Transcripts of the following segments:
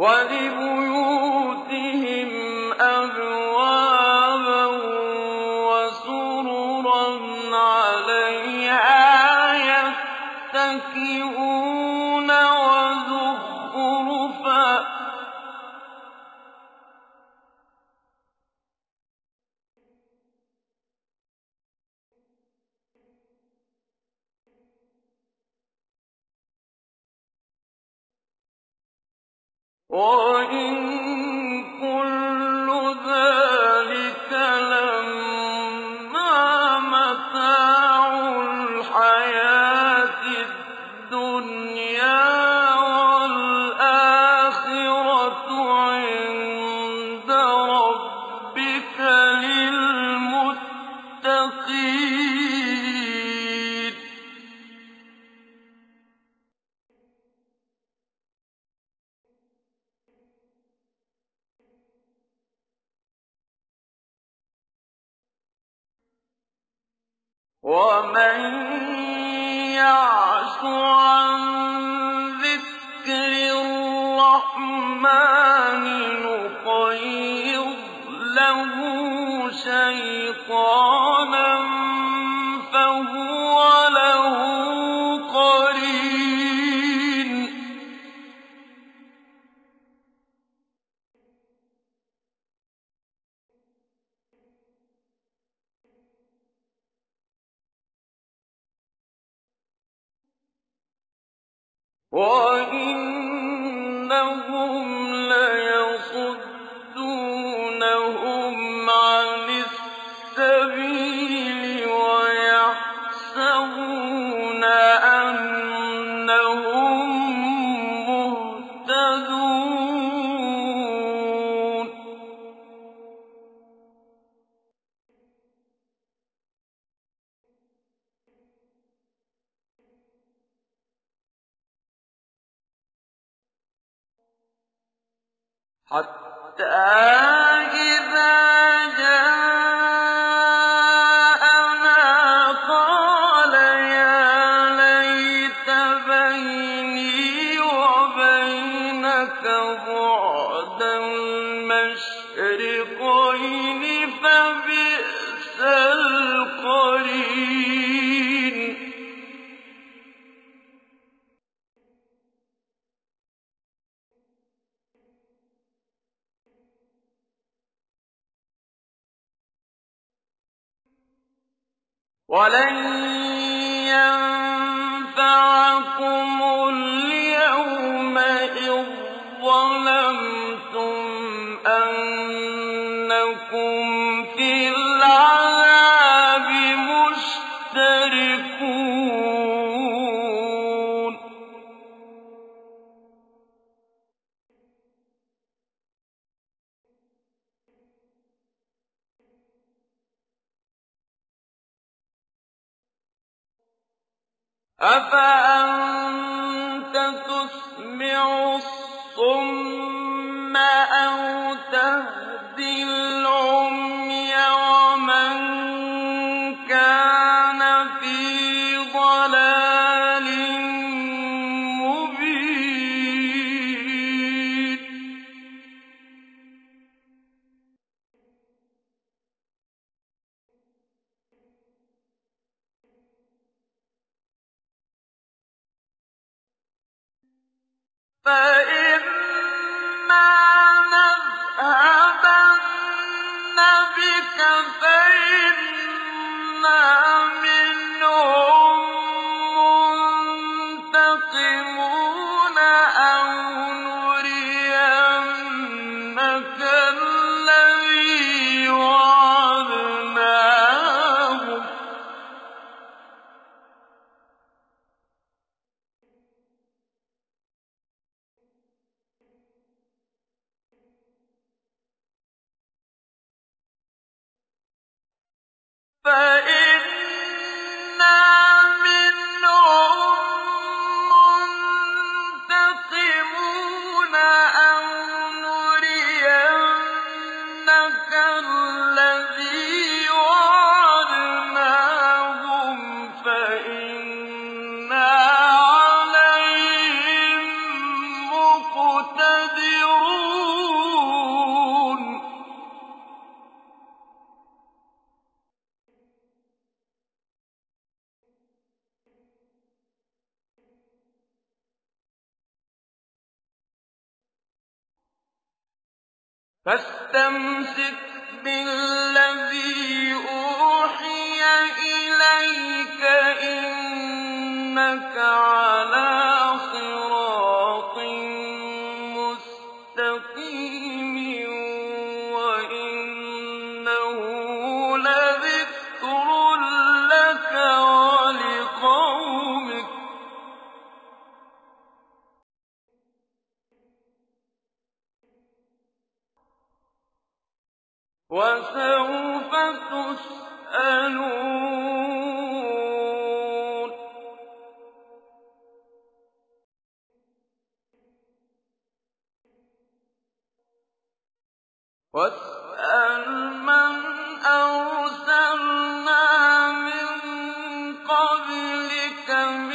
وَلِبُيُوتِهِمْ 我 ومن يعش عن وَإِنَّهُمْ حَتَّىٰ ولن أَفَأَنتَ تُسْمِعُ فَإِمَّا نَذْهَبَنَّ بِكَ فَإِنَّا فإن فاستمسك بالله ثم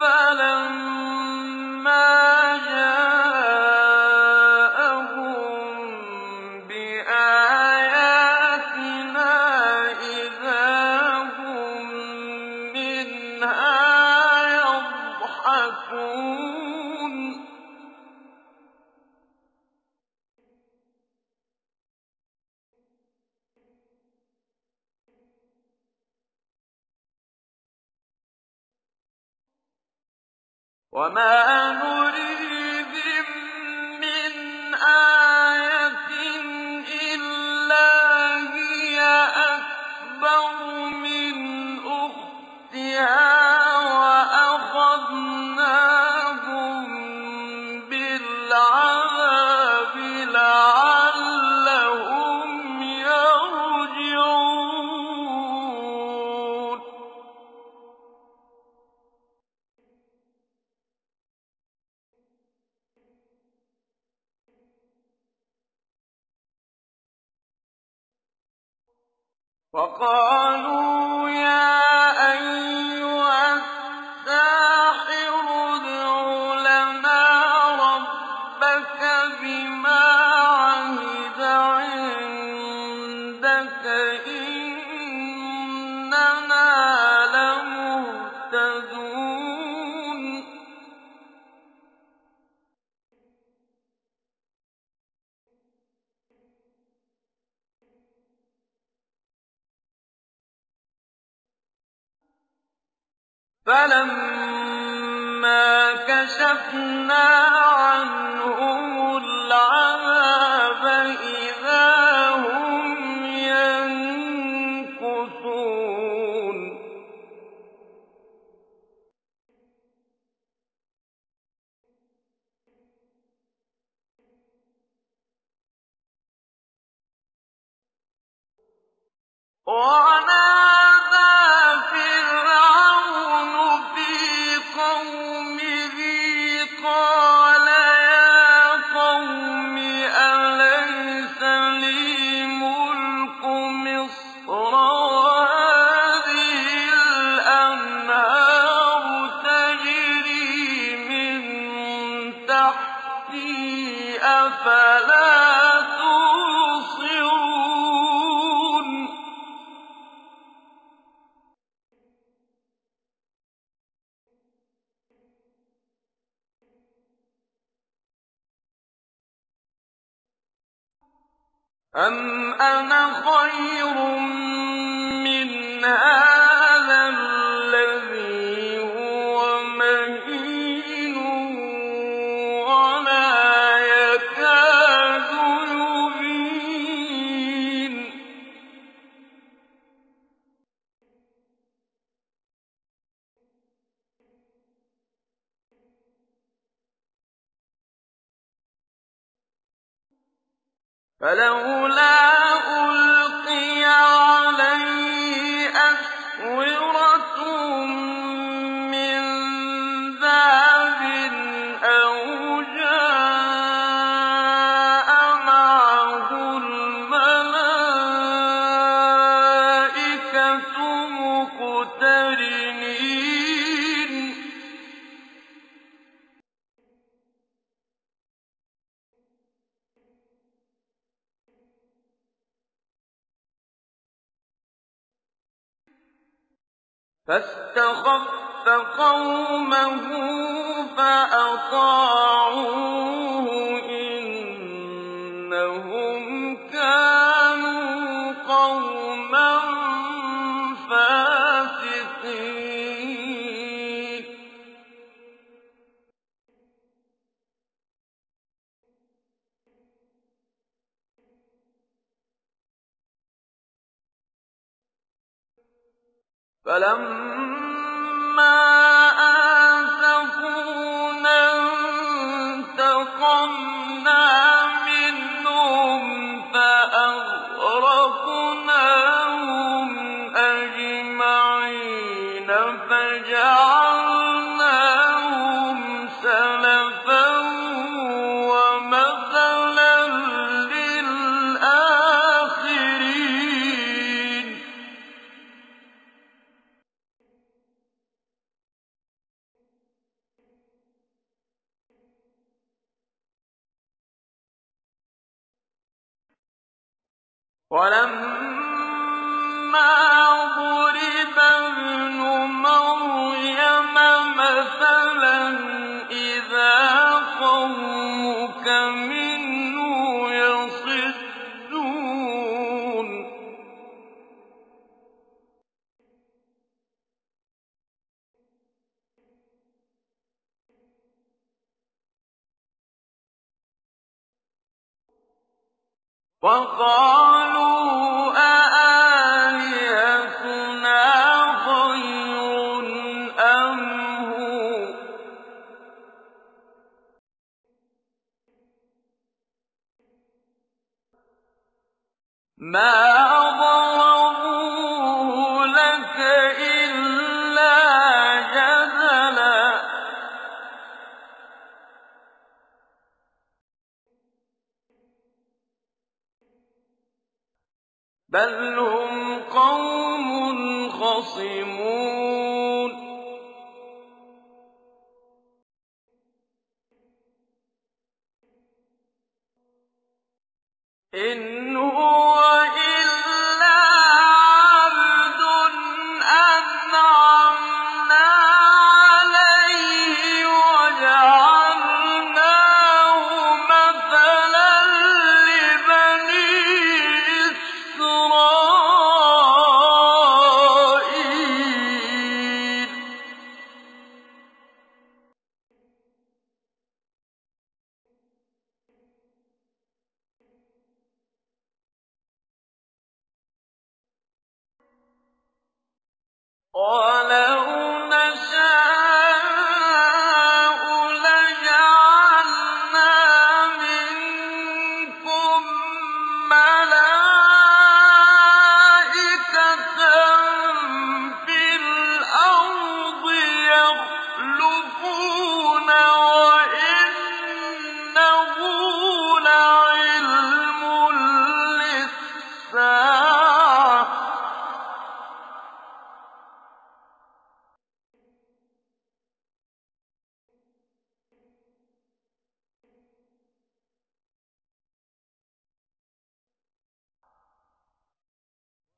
فَلَمَّا وما وَقَالُوا يَا فَلَمَّا كَشَفْنَا عَنْهُمُ الْعَذَابَ إِذَا هُمْ يَنكُثُونَ وَنَادَىٰ فِرْعَوْنُ قَوْمِ ذِي طَاغُوتَ أَمْ أَنَا خَيْرٌ مِّنْ هَٰذَا الَّذِي هُوَ مَهِينٌ وَلَا يَكَادُ فَاسْتَخَفَّ قَوْمَهُ فَأَطَاعُوهُ ۚ. فَلَمَّا وَلَمَّا ضُرِبَ ابْنُ مَرْيَمَ مَثَلًا إِذَا قَوْمُكَ مِنْهُ يَصِدُّونَ. وَقَالُوا مَا لَكَ إِلَّا بَلْ هُمْ قَوْمٌ خَصِمُونَ إِنْ وَلَوْ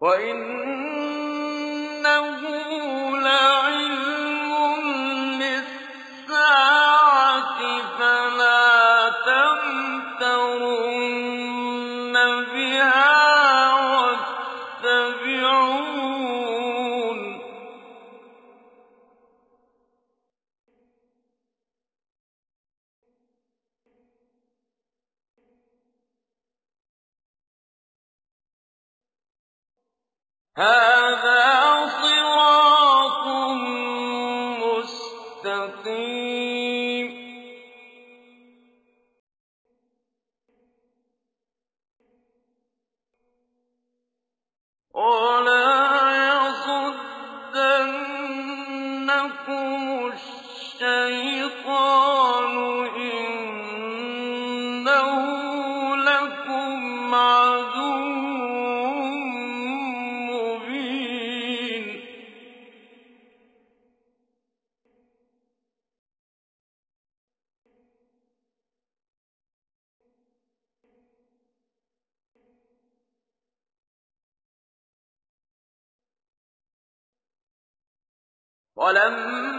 وَإِنَّهُ هَٰذَا وَلَمَّا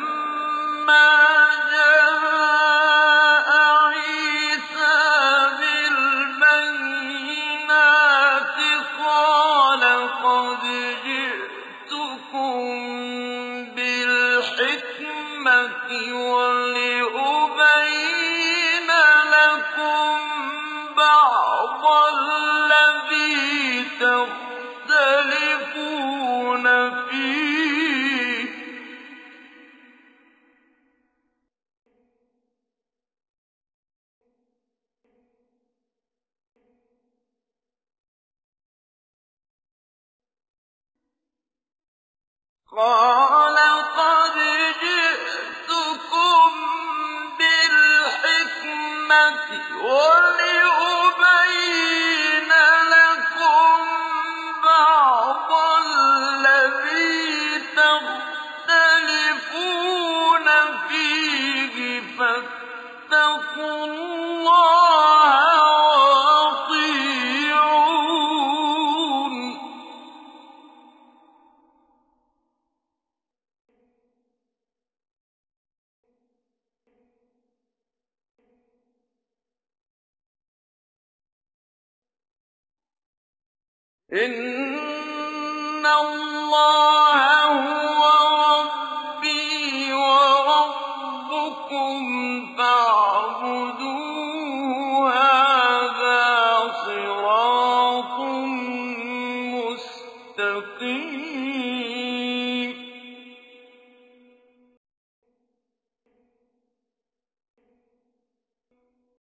قَالَ قَدْ جِئْتُكُم بِالْحِكْمَةِ إِنَّ اللَّهَ